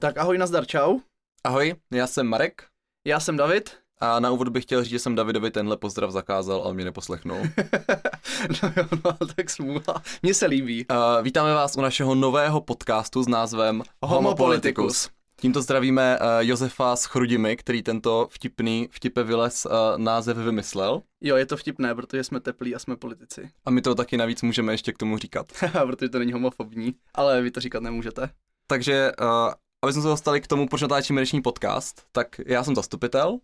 Tak ahoj, nazdar, čau. Ahoj, já jsem Marek Já jsem David. a na úvod bych chtěl říct, že jsem Davidovi tenhle pozdrav zakázal, ale mě neposlechnul. no jo, no, tak smůla. Mně se líbí. Uh, vítáme vás u našeho nového podcastu s názvem Homo Politicus. Tímto zdravíme uh, Josefa s Chrudimi, který tento vtipný vtipe vylez uh, název vymyslel. Jo, je to vtipné, protože jsme teplí a jsme politici. A my to taky navíc můžeme ještě k tomu říkat. protože to není homofobní, ale vy to říkat nemůžete. Takže, uh, aby jsme se dostali k tomu, proč natáčíme dnešní podcast, tak já jsem zastupitel.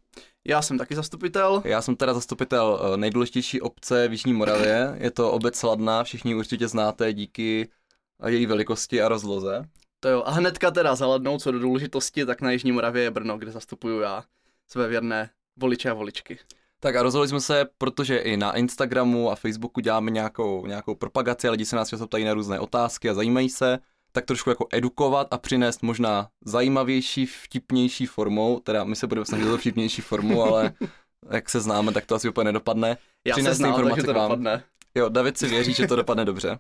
Já jsem taky zastupitel. Já jsem teda zastupitel uh, nejdůležitější obce v Jižní Moravě. Je to obec Sladná, všichni určitě znáte díky uh, její velikosti a rozloze. To jo, a hnedka teda zaladnou co do důležitosti, tak na Jižní Moravě je Brno, kde zastupuju já své věrné voliče a voličky. Tak a rozhodli jsme se, protože i na Instagramu a Facebooku děláme nějakou, nějakou propagaci a lidi se nás často ptají na různé otázky a zajímají se, tak trošku jako edukovat a přinést možná zajímavější, vtipnější formou, teda my se budeme snažit o vtipnější formu, ale jak se známe, tak to asi úplně nedopadne. Já se Přinést znám, informace takže to vám. dopadne. Jo, David si věří, že to dopadne dobře.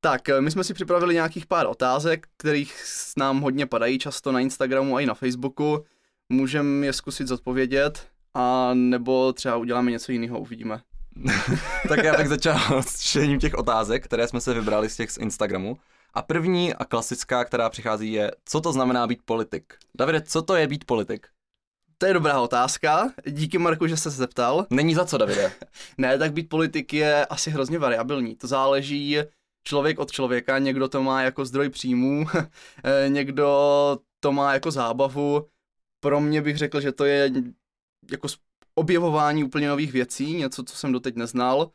Tak, eh, my jsme si připravili nějakých pár otázek, kterých s nám hodně padají často na Instagramu a i na Facebooku. Můžeme je zkusit zodpovědět, a nebo třeba uděláme něco jiného, uvidíme. tak já bych začal s čtením těch otázek, které jsme se vybrali z těch z Instagramu. A první a klasická, která přichází, je, co to znamená být politik? Davide, co to je být politik? To je dobrá otázka. Díky Marku, že jste se zeptal. Není za co, Davide. Ne, tak být politik je asi hrozně variabilní. To záleží člověk od člověka. Někdo to má jako zdroj příjmů, někdo to má jako zábavu. Pro mě bych řekl, že to je jako objevování úplně nových věcí, něco, co jsem doteď neznal.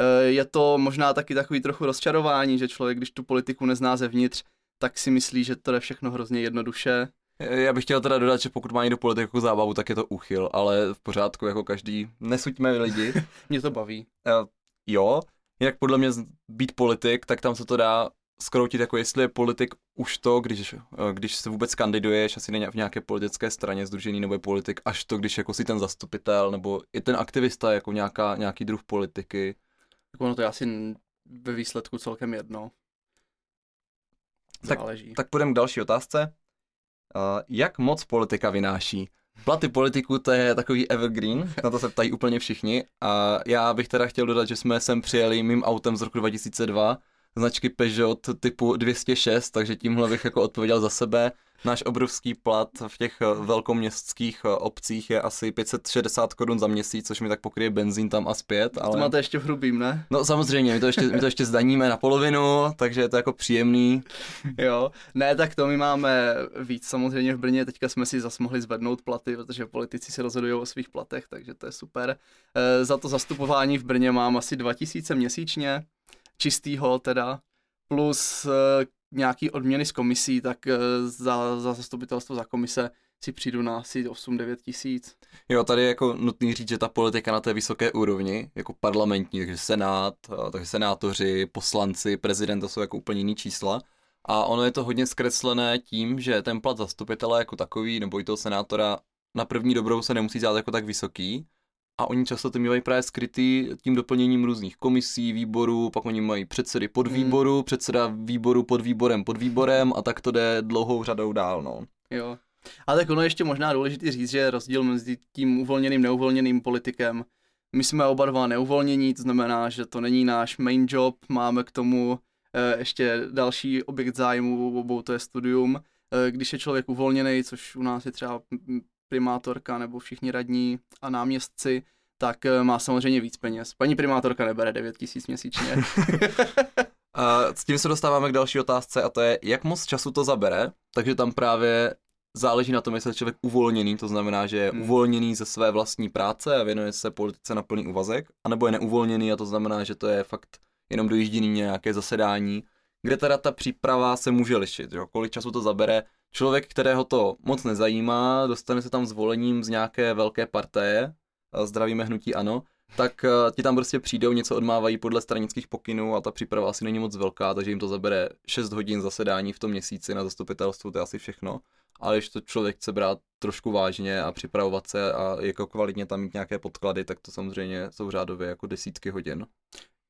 Eh, Je to možná taky takový trochu rozčarování, že člověk, když tu politiku nezná zevnitř, tak si myslí, že to je všechno hrozně jednoduše. Já bych chtěl teda dodat, že pokud má někdo politiku zábavu, tak je to úchyl, ale v pořádku, jako každý, nesuďme lidi. Mě to baví. Uh, jo, jinak podle mě být politik, tak tam se to dá skroutit, jako jestli je politik už to, když, eh, když se vůbec kandiduješ, asi v nějaké politické straně združený, nebo je politik až to, když jako si ten zastupitel, nebo i ten aktivista jako nějaká, nějaký druh politiky. Tak ono to je asi ve výsledku celkem jedno. Tak- Záleží. Tak půjdeme k další otázce. Uh, jak moc politika vynáší? Platy politiků to je takový evergreen, na to se ptají úplně všichni. A já bych teda chtěl dodat, že jsme sem přijeli mým autem z roku 2002, značky Peugeot typu 206, takže tímhle bych jako odpověděl za sebe. Náš obrovský plat v těch eh, velkoměstských eh, obcích je asi 560 korun za měsíc, což mi tak pokryje benzín tam a zpět. To Ale... máte ještě v hrubým, ne? No samozřejmě, my to, ještě, my to ještě zdaníme na polovinu, takže je to jako příjemný. Jo. Ne, tak to my máme víc samozřejmě v Brně. Teďka jsme si zase mohli zvednout platy, protože politici se rozhodují o svých platech, takže to je super. E, za to zastupování v Brně mám asi 2000 měsíčně, čistýho teda, plus e, nějaký odměny z komisí, tak e, za, za zastupitelstvo, za komise si přijdu na asi 8-9 tisíc. Jo, tady je jako nutný říct, že ta politika na té vysoké úrovni, jako parlamentní, takže senát, a takže senátoři, poslanci, prezident, to jsou jako úplně jiný čísla. A ono je to hodně zkreslené tím, že ten plat zastupitele jako takový, nebo i toho senátora, na první dobrou se nemusí dělat jako tak vysoký. A oni často to mývají právě skrytý tím doplněním různých komisí, výborů, pak oni mají předsedy podvýboru, hmm. předseda výboru pod výborem pod výborem a tak to jde dlouhou řadou dál, no. Jo. A tak ono je ještě možná důležité říct, že je rozdíl mezi tím uvolněným, neuvolněným politikem. My jsme oba dva neuvolnění, to znamená, že to není náš main job, máme k tomu eh, ještě další objekt zájmu, obou to je studium. Eh, když je člověk uvolněný, což u nás je třeba primátorka nebo všichni radní a náměstci, tak eh, má samozřejmě víc peněz. Paní primátorka nebere 9 tisíc měsíčně. A s tím se dostáváme k další otázce a to je, jak moc času to zabere, takže tam právě záleží na tom, jestli je člověk uvolněný, to znamená, že je Hmm. uvolněný ze své vlastní práce a věnuje se politice na plný úvazek, anebo je neuvolněný a to znamená, že to je fakt jenom dojíždění nějaké zasedání, kde teda ta příprava se může lišit, jo? kolik času to zabere. Člověk, kterého to moc nezajímá, dostane se tam zvolením z nějaké velké partaje, zdravíme hnutí ano, tak eh, ti tam prostě přijdou, něco odmávají podle stranických pokynů a ta příprava asi není moc velká, takže jim to zabere 6 hodin zasedání v tom měsíci na zastupitelstvu, to je asi všechno. Ale když to člověk chce brát trošku vážně a připravovat se a jako kvalitně tam mít nějaké podklady, tak to samozřejmě jsou řádově jako desítky hodin.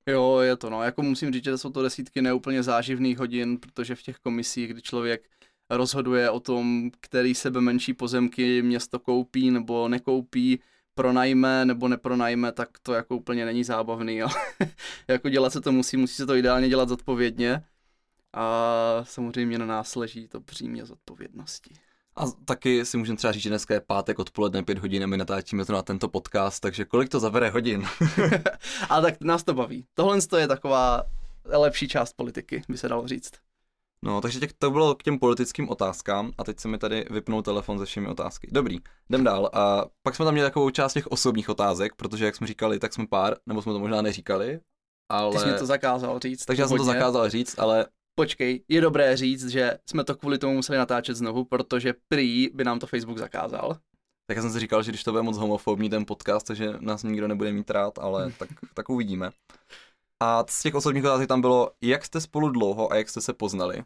Jo, je to no. Jako musím říct, že jsou to desítky neúplně záživných hodin, protože v těch komisích, kdy člověk rozhoduje o tom, který sebe menší pozemky město koupí nebo nekoupí, pronajme nebo nepronajme, tak to jako úplně není zábavný. Jo. jako dělat se to musí, musí se to ideálně dělat zodpovědně a samozřejmě na nás leží to břímě zodpovědnosti. A taky si můžeme třeba říct, že dneska je pátek odpoledne pět hodin a my natáčíme to na tento podcast, takže kolik to zabere hodin? a tak nás to baví. Tohle je taková lepší část politiky, by se dalo říct. No, takže těch, to bylo k těm politickým otázkám a teď se mi tady vypnul telefon se všemi otázky. Dobrý, jdem dál. A pak jsme tam měli takovou část těch osobních otázek, protože jak jsme říkali, tak jsme pár, nebo jsme to možná neříkali, ale... Ty jsi mi to zakázal říct. Takže já jsem to zakázal říct, ale počkej, je dobré říct, že jsme to kvůli tomu museli natáčet znovu, protože prý by nám to Facebook zakázal. Tak já jsem si říkal, že když to bude moc homofobní ten podcast, takže nás nikdo nebude mít rád, ale tak, tak uvidíme. A z těch osobních otázek tam bylo, jak jste spolu dlouho a jak jste se poznali?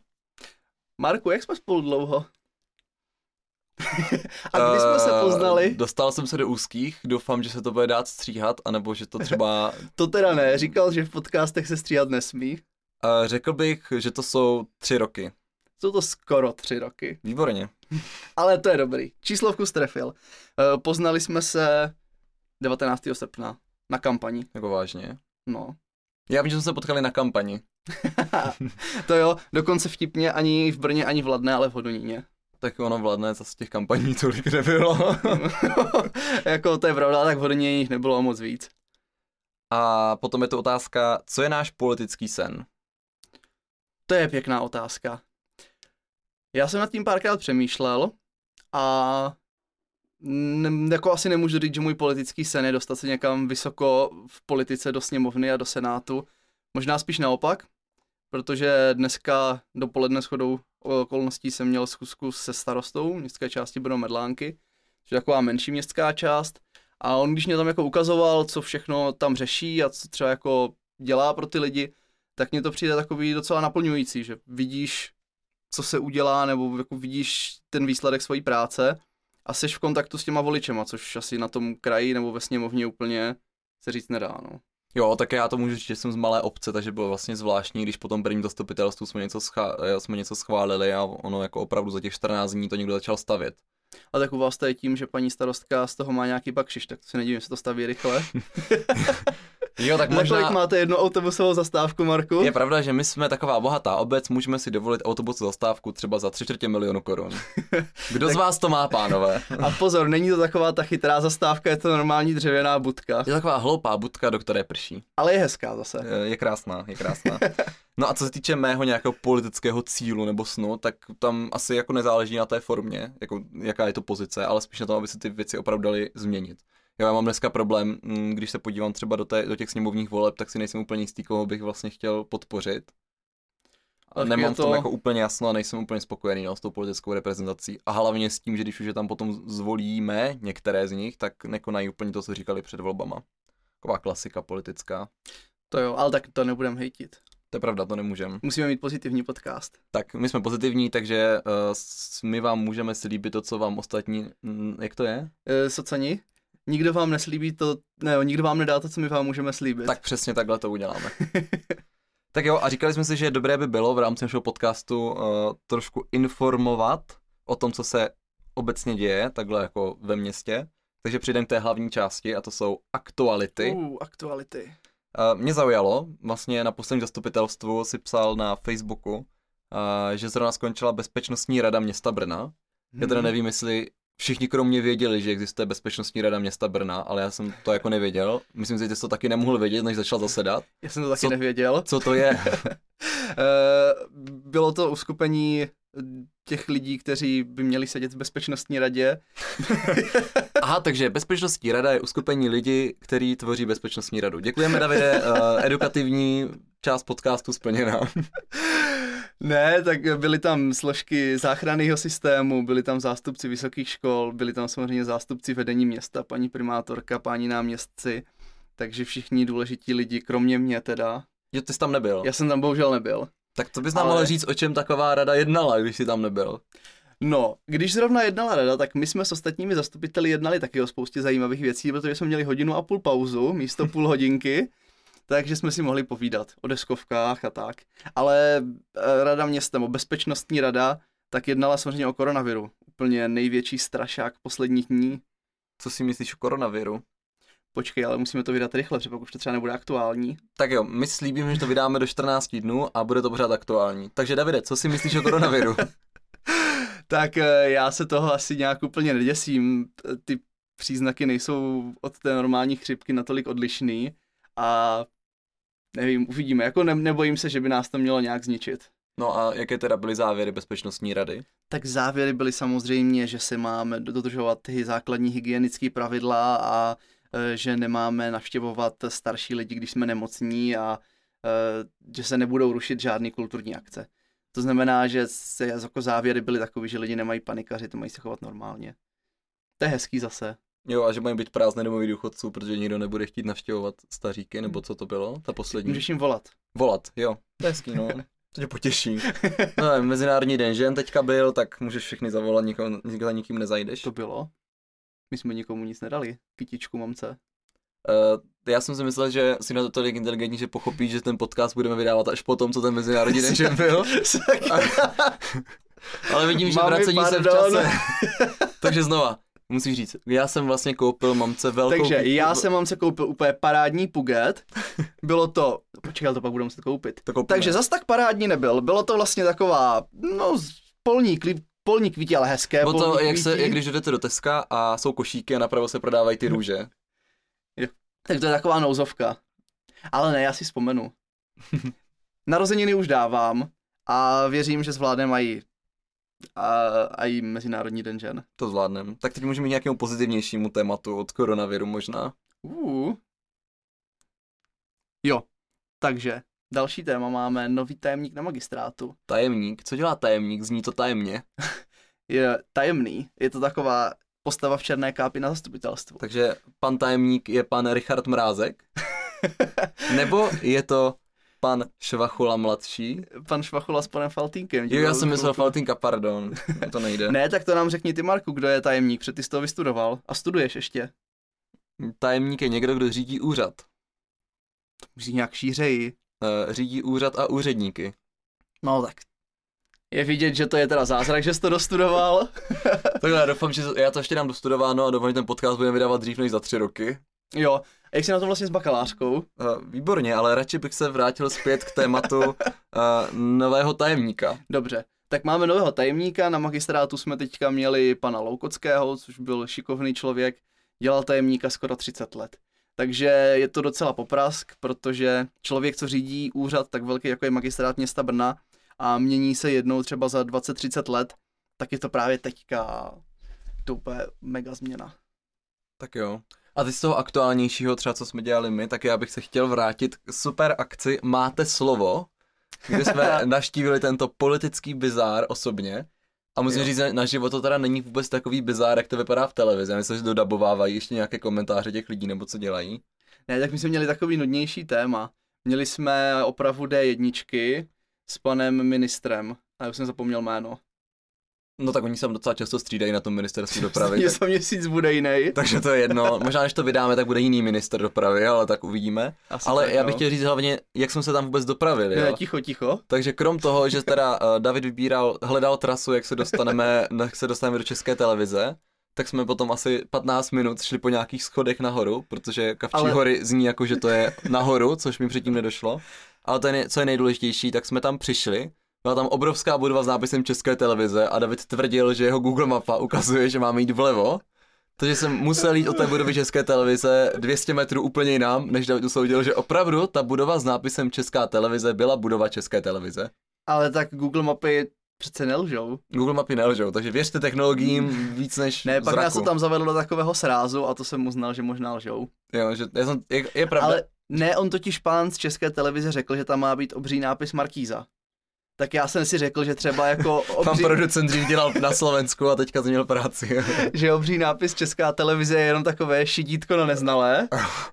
Marku, jak jsme spolu dlouho? a kdy jsme se eh, poznali? Uh, dostal jsem se do úzkých, doufám, že se to bude dát stříhat, anebo že to třeba... to teda ne, říkal, že v podcastech se stříhat nesmí. Uh, řekl bych, že to jsou tři roky. Jsou to skoro tři roky. Výborně. Ale to je dobrý. Číslovku strefil. Uh, poznali jsme se 19. srpna na kampani. Jako vážně? No. Já vím, že jsme se potkali na kampani. to jo, dokonce vtipně ani v Brně, ani v Ladné, ale v Hodoníně. Tak ono v Ladné zase těch kampaní tolik nebylo. jako to je pravda, tak v Hodoníně jich nebylo moc víc. A potom je to otázka, co je náš politický sen? To je pěkná otázka. Já jsem nad tím párkrát přemýšlel a ne, jako asi nemůžu říct, že můj politický sen je dostat se někam vysoko v politice do sněmovny a do senátu. Možná spíš naopak, protože dneska dopoledne shodou okolností jsem měl zkusku se starostou městské části Brno Medlánky, což je taková menší městská část. A on, když mě tam jako ukazoval, co všechno tam řeší a co třeba jako dělá pro ty lidi, tak mně to přijde takový docela naplňující, že vidíš, co se udělá, nebo jako vidíš ten výsledek své práce a jsi v kontaktu s těma voličema, což asi na tom kraji nebo ve sněmovně úplně se říct nedá, no. Jo, tak já to můžu říct, že jsem z malé obce, takže bylo vlastně zvláštní, když po tom prvním zastupitelstvu jsme něco, schá- eh, jsme něco schválili a ono jako opravdu za těch 14 dní to někdo začal stavět. A tak u vás to je tím, že paní starostka z toho má nějaký bakšiš, tak si nedivím, že se to staví rychle. Jo, tak možná... kolik máte jednu autobusovou zastávku, Marku? Je pravda, že my jsme taková bohatá obec, můžeme si dovolit autobusovou zastávku třeba za tři čtvrtě milionu korun. Kdo tak... z vás to má, pánové? A pozor, není to taková ta chytrá zastávka, je to normální dřevěná budka. Je to taková hloupá budka, do které prší. Ale je hezká zase. Je, je krásná, je krásná. No a co se týče mého nějakého politického cílu nebo snu, tak tam asi jako nezáleží na té formě, jako jaká je to pozice, ale spíš na tom, aby se ty věci opravdu daly změnit. Já mám dneska problém, mm, když se podívám třeba do, té, do těch sněmovních voleb, tak si nejsem úplně jistý, koho bych vlastně chtěl podpořit. A nemám to... v tom jako úplně jasno a nejsem úplně spokojený no, s tou politickou reprezentací. A hlavně s tím, že když už je tam potom zvolíme některé z nich, tak nekonají úplně to, co říkali před volbama. Taková klasika politická. To jo, ale tak to nebudem hejtit. To je pravda, to nemůžeme. Musíme mít pozitivní podcast. Tak, my jsme pozitivní, takže uh, my vám můžeme slíbit to, co vám ostatní, jak to je? Uh, socani? Nikdo vám neslíbí to, ne, nikdo vám nedá to, co my vám můžeme slíbit. Tak přesně takhle to uděláme. tak jo, a říkali jsme si, že dobré by bylo v rámci našeho podcastu uh, trošku informovat o tom, co se obecně děje, takhle jako ve městě. Takže přijdeme k té hlavní části a to jsou aktuality. Uh, aktuality. Uh, mě zaujalo, vlastně na posledním zastupitelstvu si psal na Facebooku, uh, že zrovna skončila Bezpečnostní rada města Brna. Hmm. Já teda mhm. nevím, jestli všichni kromě věděli, že existuje Bezpečnostní rada města Brna, ale já jsem to jako nevěděl. Myslím si, že jsi to taky nemohl vědět, než začal zasedat. Já jsem to taky co, nevěděl. Co to je? Eh, bylo to uskupení těch lidí, kteří by měli sedět v Bezpečnostní radě. Aha, takže Bezpečnostní rada je uskupení lidí, kteří tvoří Bezpečnostní radu. Děkujeme, Davide, uh, edukativní část podcastu splněná. Ne, tak byly tam složky záchranného systému, byli tam zástupci vysokých škol, byli tam samozřejmě zástupci vedení města, paní primátorka, páni náměstci, takže všichni důležití lidi, kromě mě teda. Jo, ty jsi tam nebyl? Já jsem tam bohužel nebyl. Tak to bys nám Ale... mohl říct, o čem taková rada jednala, když jsi tam nebyl. No, když zrovna jednala rada, tak my jsme s ostatními zastupiteli jednali taky o spoustě zajímavých věcí, protože jsme měli hodinu a půl pauzu místo půl hodinky takže jsme si mohli povídat o deskovkách a tak. Ale eh, rada města, nebo bezpečnostní rada, tak jednala samozřejmě o koronaviru. Úplně největší strašák posledních dní. Co si myslíš o koronaviru? Počkej, ale musíme to vydat rychle, protože pak už to třeba nebude aktuální. Tak jo, my slíbíme, že to vydáme do 14 dnů a bude to pořád aktuální. Takže Davide, co si myslíš o koronaviru? tak eh, já se toho asi nějak úplně neděsím. Ty příznaky nejsou od té normální chřipky natolik odlišný a nevím, uvidíme. Jako ne, nebojím se, že by nás to mělo nějak zničit. No a jaké teda byly závěry Bezpečnostní rady? Tak závěry byly samozřejmě, že se máme dodržovat ty základní hygienické pravidla a e, že nemáme navštěvovat starší lidi, když jsme nemocní a e, že se nebudou rušit žádné kulturní akce. To znamená, že se jako závěry byly takové, že lidi nemají panikařit, mají se chovat normálně. To je hezký zase. Jo, a že mají být prázdné domový důchodců, protože nikdo nebude chtít navštěvovat staříky, nebo co to bylo, ta poslední. Můžeš jim volat. Volat, jo. To je hezký, no. To tě potěší. No, Mezinárodní den žen teďka byl, tak můžeš všechny zavolat, nikoho, za nikým nezajdeš. To bylo. My jsme nikomu nic nedali. Kytičku mamce. Uh, já jsem si myslel, že si na to tolik inteligentní, že pochopí, že ten podcast budeme vydávat až po tom, co ten Mezinárodní den žen byl. Ale vidím, že vracení se v čase. Takže znova, musíš říct, já jsem vlastně koupil mamce velkou... Takže já jsem mamce koupil úplně parádní puget. Bylo to, počkej, to pak budu muset koupit. To Takže zas tak parádní nebyl. Bylo to vlastně taková, no, polní, polní kvítí, ale hezké. Bylo to, jak, se, jak když jdete do Teska a jsou košíky a napravo se prodávají ty růže. jo. Tak to je taková nouzovka. Ale ne, já si vzpomenu. Narozeniny už dávám a věřím, že zvládne mají a, a i Mezinárodní den žen. To zvládnem. Tak teď můžeme nějakému pozitivnějšímu tématu od koronaviru možná. Uh. Jo, takže další téma máme nový tajemník na magistrátu. Tajemník? Co dělá tajemník? Zní to tajemně. je tajemný. Je to taková postava v černé kápi na zastupitelstvu. Takže pan tajemník je pan Richard Mrázek? Nebo je to pan Švachula mladší. Pan Švachula s panem Faltínkem. Jo, já jsem myslel Faltínka, pardon. To nejde. ne, tak to nám řekni ty, Marku, kdo je tajemník, protože ty jsi to vystudoval a studuješ ještě. Tajemník je někdo, kdo řídí úřad. To musí nějak šířeji. Uh, řídí úřad a úředníky. No tak je vidět, že to je teda zázrak, že jsi to dostudoval. Takhle, já doufám, že já to ještě dám dostudováno a doufám, že ten podcast budeme vydávat dřív než za tři roky. Jo, a jak jsi na to vlastně s bakalářkou? Uh, výborně, ale radši bych se vrátil zpět k tématu uh, nového tajemníka. Dobře, tak máme nového tajemníka, na magistrátu jsme teďka měli pana Loukockého, což byl šikovný člověk, dělal tajemníka skoro 30 let. Takže je to docela poprask, protože člověk, co řídí úřad tak velký, jako je magistrát města Brna a mění se jednou třeba za 20-30 let, tak je to právě teďka to úplně mega změna. Tak jo. A ty z toho aktuálnějšího třeba, co jsme dělali my, tak já bych se chtěl vrátit k super akci Máte slovo, kde jsme naštívili tento politický bizár osobně. A musím jo. říct, na život to teda není vůbec takový bizár, jak to vypadá v televizi. Já myslím, že dodabovávají ještě nějaké komentáře těch lidí, nebo co dělají. Ne, tak my jsme měli takový nudnější téma. Měli jsme opravu D1 s panem ministrem, a já už jsem zapomněl jméno. No tak oni se docela často střídají na tom ministerstvu dopravy. Je tak... měsíc bude jiný. Takže to je jedno. Možná, než to vydáme, tak bude jiný minister dopravy, ale tak uvidíme. Asi ale tak, já bych no. chtěl říct hlavně, jak jsme se tam vůbec dopravili. Ne, ticho, ticho. Takže krom toho, že teda uh, David vybíral, hledal trasu, jak se dostaneme, jak se dostaneme do české televize, tak jsme potom asi 15 minut šli po nějakých schodech nahoru, protože Kavčí ale... hory zní jako, že to je nahoru, což mi předtím nedošlo. Ale to je, co je nejdůležitější, tak jsme tam přišli byla tam obrovská budova s nápisem České televize a David tvrdil, že jeho Google mapa ukazuje, že máme jít vlevo. Takže jsem musel jít od té budovy České televize 200 metrů úplně jinam, než David usoudil, že opravdu ta budova s nápisem Česká televize byla budova České televize. Ale tak Google mapy přece nelžou. Google mapy nelžou, takže věřte technologiím víc než Ne, pak zraku. nás to tam zavedlo do takového srázu a to jsem uznal, že možná lžou. Jo, že já jsem, je, je pravda. Ale ne, on totiž pán z České televize řekl, že tam má být obří nápis Markíza tak já jsem si řekl, že třeba jako... Obří... Pan producent dřív dělal na Slovensku a teďka změnil práci. že obří nápis Česká televize je jenom takové šidítko na neznalé.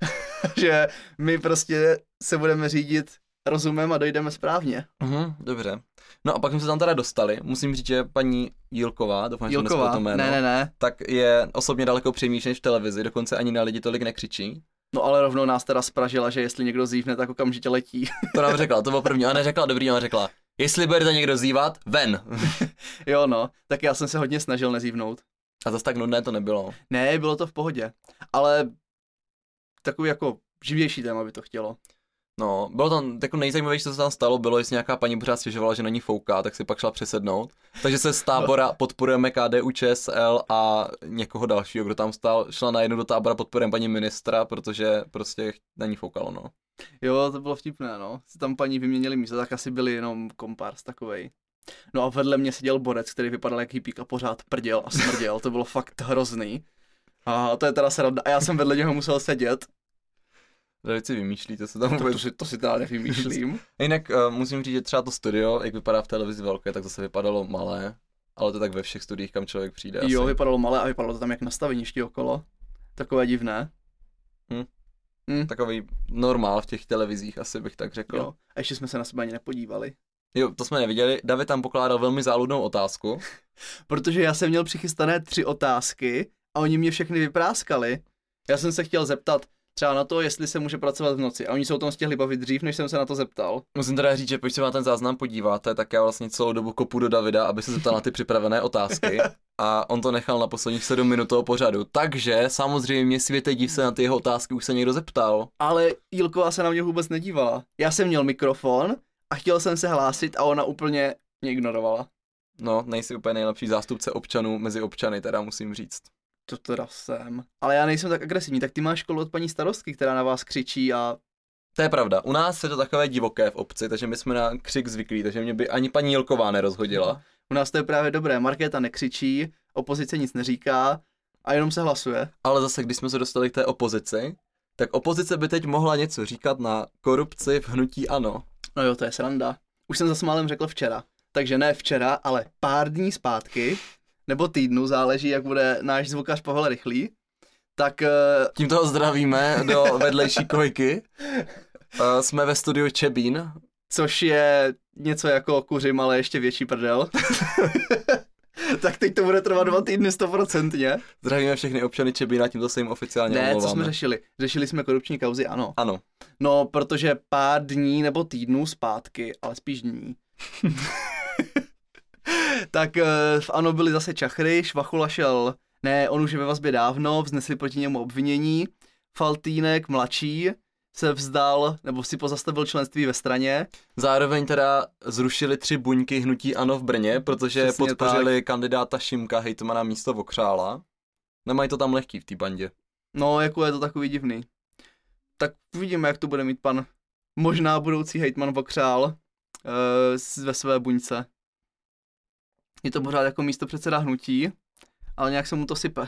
že my prostě se budeme řídit rozumem a dojdeme správně. Uh-huh, dobře. No a pak jsme se tam teda dostali. Musím říct, že paní Jílková, doufám, že Jílková, to jméno, ne, ne, ne. tak je osobně daleko příjemnější než v televizi, dokonce ani na lidi tolik nekřičí. No ale rovnou nás teda spražila, že jestli někdo zívne, tak okamžitě letí. to nám řekla, to bylo první, ale neřekla dobrý, ale řekla, Jestli budete někdo zývat, ven. Jo no, tak já jsem se hodně snažil nezívnout. A zase tak nudné to nebylo. Ne, bylo to v pohodě, ale takový jako živější téma by to chtělo. No, bylo tam, jako nejzajímavější, co se tam stalo, bylo, jestli nějaká paní pořád stěžovala, že na ní fouká, tak si pak šla přesednout. Takže se z tábora podporujeme KDU ČSL a někoho dalšího, kdo tam stál, šla najednou do tábora podporujeme paní ministra, protože prostě na ní foukalo, no. Jo, to bylo vtipné, no. Si tam paní vyměnili místo, tak asi byli jenom kompars takovej. No a vedle mě seděl borec, který vypadal jak hippík a pořád prděl a smrděl, to bylo fakt hrozný. A to je teda sranda. A já jsem vedle něho musel sedět. David si vymýšlí, to se tam To, vůbec... to, si, to si teda nevymýšlím. Jinak uh, musím říct, že třeba to studio, jak vypadá v televizi velké, tak zase vypadalo malé, ale to tak ve všech studiích, kam člověk přijde. jo, asi. vypadalo malé a vypadalo to tam jak nastaveniště okolo. Takové divné. Hm. Hm. Takový normál v těch televizích, asi bych tak řekl. Jo. A ještě jsme se na sebe ani nepodívali. jo, to jsme neviděli. David tam pokládal velmi záludnou otázku. Protože já jsem měl přichystané tři otázky a oni mě všechny vypráskali. Já jsem se chtěl zeptat třeba na to, jestli se může pracovat v noci. A oni se o tom stihli bavit dřív, než jsem se na to zeptal. Musím teda říct, že pokud se na ten záznam podíváte, tak já vlastně celou dobu kopu do Davida, aby se zeptal na ty připravené otázky. A on to nechal na posledních 7 minut toho pořadu. Takže samozřejmě světe div se na ty jeho otázky, už se někdo zeptal. Ale Jílková se na mě vůbec nedívala. Já jsem měl mikrofon a chtěl jsem se hlásit a ona úplně mě ignorovala. No, nejsi úplně nejlepší zástupce občanů mezi občany, teda musím říct. To teda jsem. Ale já nejsem tak agresivní, tak ty máš školu od paní starostky, která na vás křičí a To je pravda. U nás je to takové divoké v obci, takže my jsme na křik zvyklí, takže mě by ani paní Jilková nerozhodila. u nás to je právě dobré. Markéta nekřičí, opozice nic neříká a jenom se hlasuje. Ale zase, když jsme se dostali k té opozici, tak opozice by teď mohla něco říkat na korupci v hnutí ANO. No jo, to je sranda. Už jsem za málem řekl včera. Takže ne včera, ale pár dní zpátky, nebo týdnu, záleží, jak bude náš zvukař Pavel Rychlý, tak eh, Tímto zdravíme do vedlejší kojky. Uh, jsme ve studiu Čebín. což je něco jako kuřim, ale ještě větší prdel. tak teď to bude trvat dva týdny stoprocentně. Zdravíme všechny občany Čebína, tímto se jim oficiálně Ne, co omlouváme. jsme řešili? Řešili jsme korupční kauzy, ano. Ano. No, protože pár dní nebo týdnů zpátky, ale spíš dní, tak eh, v ANO byly zase čachry, Švachula šel, ne, on už je ve vazbě dávno, vznesli proti němu obvinění, Faltýnek mladší se vzdal, nebo si pozastavil členství ve straně, Zároveň teda zrušili tři buňky hnutí ANO v Brně, protože Přesně podpořili kandidáta Šimka hejtmana místo Vokřála. Nemají to tam lehký v té bandě. no, jako je to takový divný. Tak uvidíme, jak to bude mít pan možná budoucí hejtman Vokřál uh, ve své buňce. Je to pořád jako místo předseda hnutí, ale nějak se mu to sype.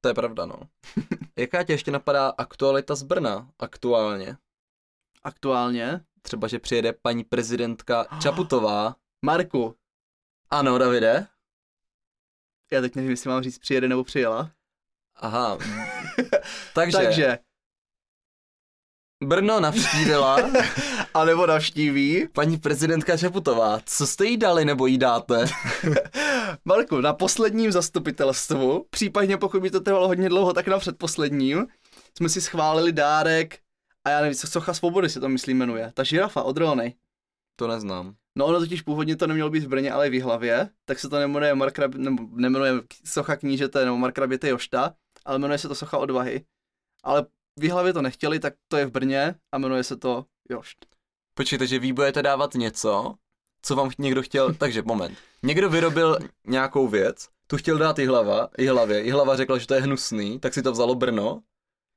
To je pravda, no. Jaká tě ještě napadá aktualita z Brna aktuálně? Aktuálně. Třeba, že přijede paní prezidentka Čaputová. Marku, Ano, Davide? já teď nevím, jestli mám říct přijede nebo přijela. Aha. Takže, Takže. Brno navštívila a nebo navštíví. paní prezidentka Čaputová. Co jste jí dali nebo jí dáte? Marku, na posledním zastupitelstvu, případně pokud by to trvalo hodně dlouho, tak na předposledním, jsme si schválili dárek a já nevím, co Socha svobody se to myslím jmenuje. Ta žirafa od Rony. To neznám. No ono totiž původně to nemělo být v Brně, ale v Jihlavě, tak se to nemenuje Markrab, nebo nemenuje Socha knížete nebo Markraběte Jošta, ale jmenuje se to Socha odvahy. Ale v Jihlavě to nechtěli, tak to je v Brně a jmenuje se to Jošt. Počkej, takže vy budete dávat něco, co vám někdo chtěl, takže moment. Někdo vyrobil nějakou věc, tu chtěl dát Jihlava, Jihlavě, Jihlava řekla, že to je hnusný, tak si to vzalo Brno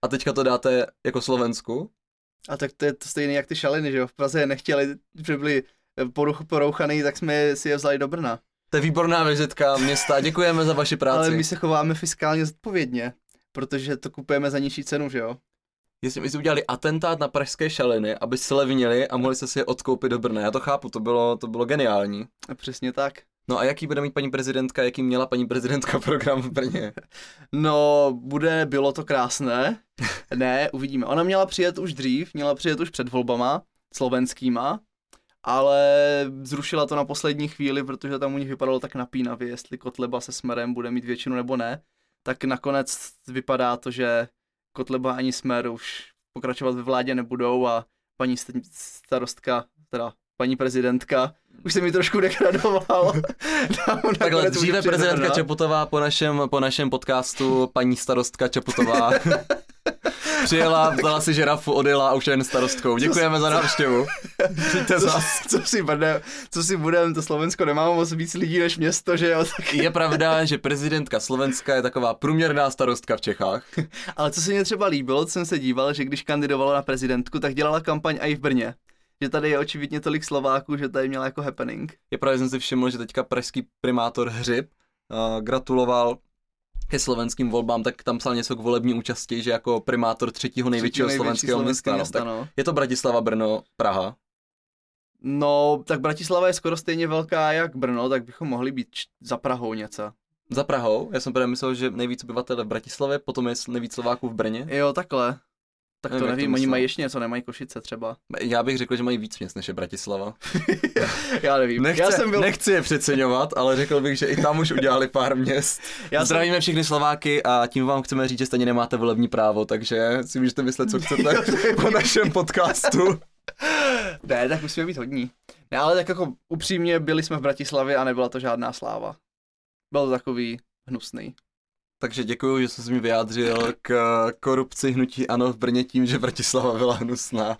a teďka to dáte jako Slovensku. A tak to je to stejné jak ty šaliny, že jo? V Praze je nechtěli, že byli poruch, porouchaný, tak jsme si je vzali do Brna. To je výborná vizitka města, děkujeme za vaši práci. Ale my se chováme fiskálně zodpovědně, protože to kupujeme za nižší cenu, že jo? Jestli my jsme udělali atentát na pražské šaliny, aby slevnili a mohli se si je odkoupit do Brna. Já to chápu, to bylo, to bylo geniální. A přesně tak. No a jaký bude mít paní prezidentka, jaký měla paní prezidentka program v Brně? No, bude, bylo to krásné. Ne, uvidíme. Ona měla přijet už dřív, měla přijet už před volbama slovenskýma, ale zrušila to na poslední chvíli, protože tam u nich vypadalo tak napínavě, jestli Kotleba se Smerem bude mít většinu nebo ne. Tak nakonec vypadá to, že Kotleba ani Smer už pokračovat ve vládě nebudou a paní st- starostka, teda paní prezidentka. Už se mi trošku degradoval. Takhle dříve prezidentka Čeputová po našem, po našem podcastu, paní starostka Čeputová přijela, vzala si žirafu, odjela a už je jen starostkou. Děkujeme za návštěvu. Přijďte co, co, si bude, co si budeme, to Slovensko nemá moc víc lidí než město, že jo? Tak... Je pravda, že prezidentka Slovenska je taková průměrná starostka v Čechách. Ale co se mi třeba líbilo, co jsem se díval, že když kandidovala na prezidentku, tak dělala kampaň i v Brně že tady je očividně tolik Slováků, že tady měla jako happening. Je právě jsem si všiml, že teďka pražský primátor Hřib uh, gratuloval ke slovenským volbám, tak tam psal něco k volební účasti, že jako primátor třetího největšího Třetí slovenského města. No. města no. Je to Bratislava, Brno, Praha? No, tak Bratislava je skoro stejně velká jak Brno, tak bychom mohli být za Prahou něco. Za Prahou? Já jsem právě myslel, že nejvíc obyvatel v Bratislavě, potom je nejvíc Slováků v Brně. Jo, takhle. Tak to nevím, nevím oni mají ještě něco, nemají Košice třeba. Já bych řekl, že mají víc měst než je Bratislava. Já nevím. Nechci, Já jsem byl... nechci je přeceňovat, ale řekl bych, že i tam už udělali pár měst. Já Zdravíme jsem... všechny Slováky a tím vám chceme říct, že stejně nemáte volební právo, takže si můžete myslet, co chcete po našem podcastu. ne, tak musíme být hodní. Ne, ale tak jako upřímně byli jsme v Bratislavě a nebyla to žádná sláva. Byl to takový hnusný. Takže děkuji, že jsi mi vyjádřil k korupci hnutí ANO v Brně tím, že Bratislava byla hnusná.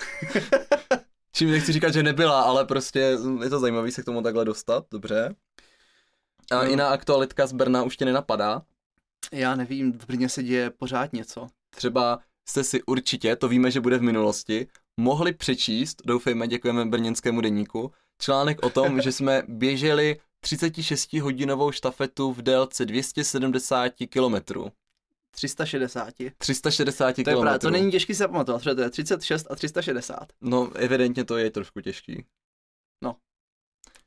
Čím nechci říkat, že nebyla, ale prostě je to zajímavé se k tomu takhle dostat, dobře. A no. jiná aktualitka z Brna už tě nenapadá? Já nevím, v Brně se děje pořád něco. Třeba jste si určitě, to víme, že bude v minulosti, mohli přečíst, doufejme, děkujeme brněnskému deníku, článek o tom, že jsme běželi 36-hodinovou štafetu v délce 270 km. 360. 360 km. To, je právě, to není těžký se pamatovat, protože to je 36 a 360. No, evidentně to je trošku těžký. No.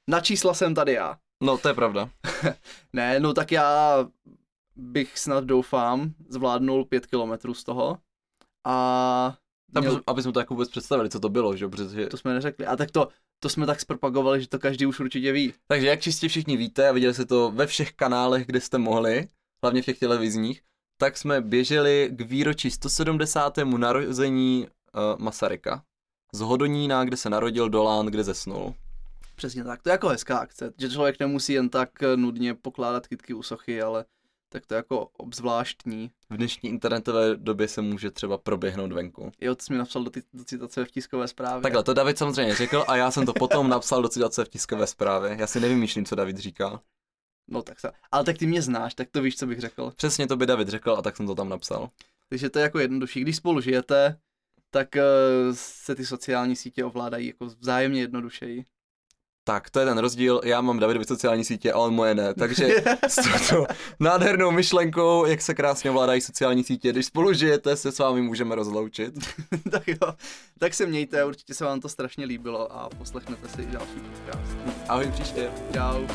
Na čísla jsem tady já. No, to je pravda. ne, no tak já bych snad doufám zvládnul 5 km z toho. A Měl... Aby jsme to jako vůbec představili, co to bylo, že protože... To jsme neřekli. A tak to, to jsme tak zpropagovali, že to každý už určitě ví. Takže jak čistě všichni víte a viděli jste to ve všech kanálech, kde jste mohli, hlavně v těch televizních, tak jsme běželi k výročí 170. narození uh, Masaryka. Z Hodonína, kde se narodil, do Lán, kde zesnul. Přesně tak, to je jako hezká akce, že člověk nemusí jen tak eh, nudně pokládat kytky u sochy, ale tak to je jako obzvláštní. V dnešní internetové době se může třeba proběhnout venku. Jo, to jsi mi napsal do, ty, do citace v tiskové zprávě. Takhle, to David samozřejmě řekl a já jsem to potom napsal do citace v tiskové zprávě. Já si nevymýšlím, co David říká. No tak se, ale tak ty mě znáš, tak to víš, co bych řekl. Přesně to by David řekl a tak jsem to tam napsal. Takže to je jako jednodušší. Když spolu žijete, tak uh, se ty sociální sítě ovládají jako vzájemně jednodušeji. Tak, to je ten rozdíl. Já mám Davidovi sociální sítě a on moje ne. Takže s touto nádhernou myšlenkou, jak se krásně ovládají sociální sítě, když spolu žijete, se s vámi můžeme rozloučit. tak jo, tak se mějte, určitě se vám to strašně líbilo a poslechnete si i další podcast. Ahoj příště. Čau.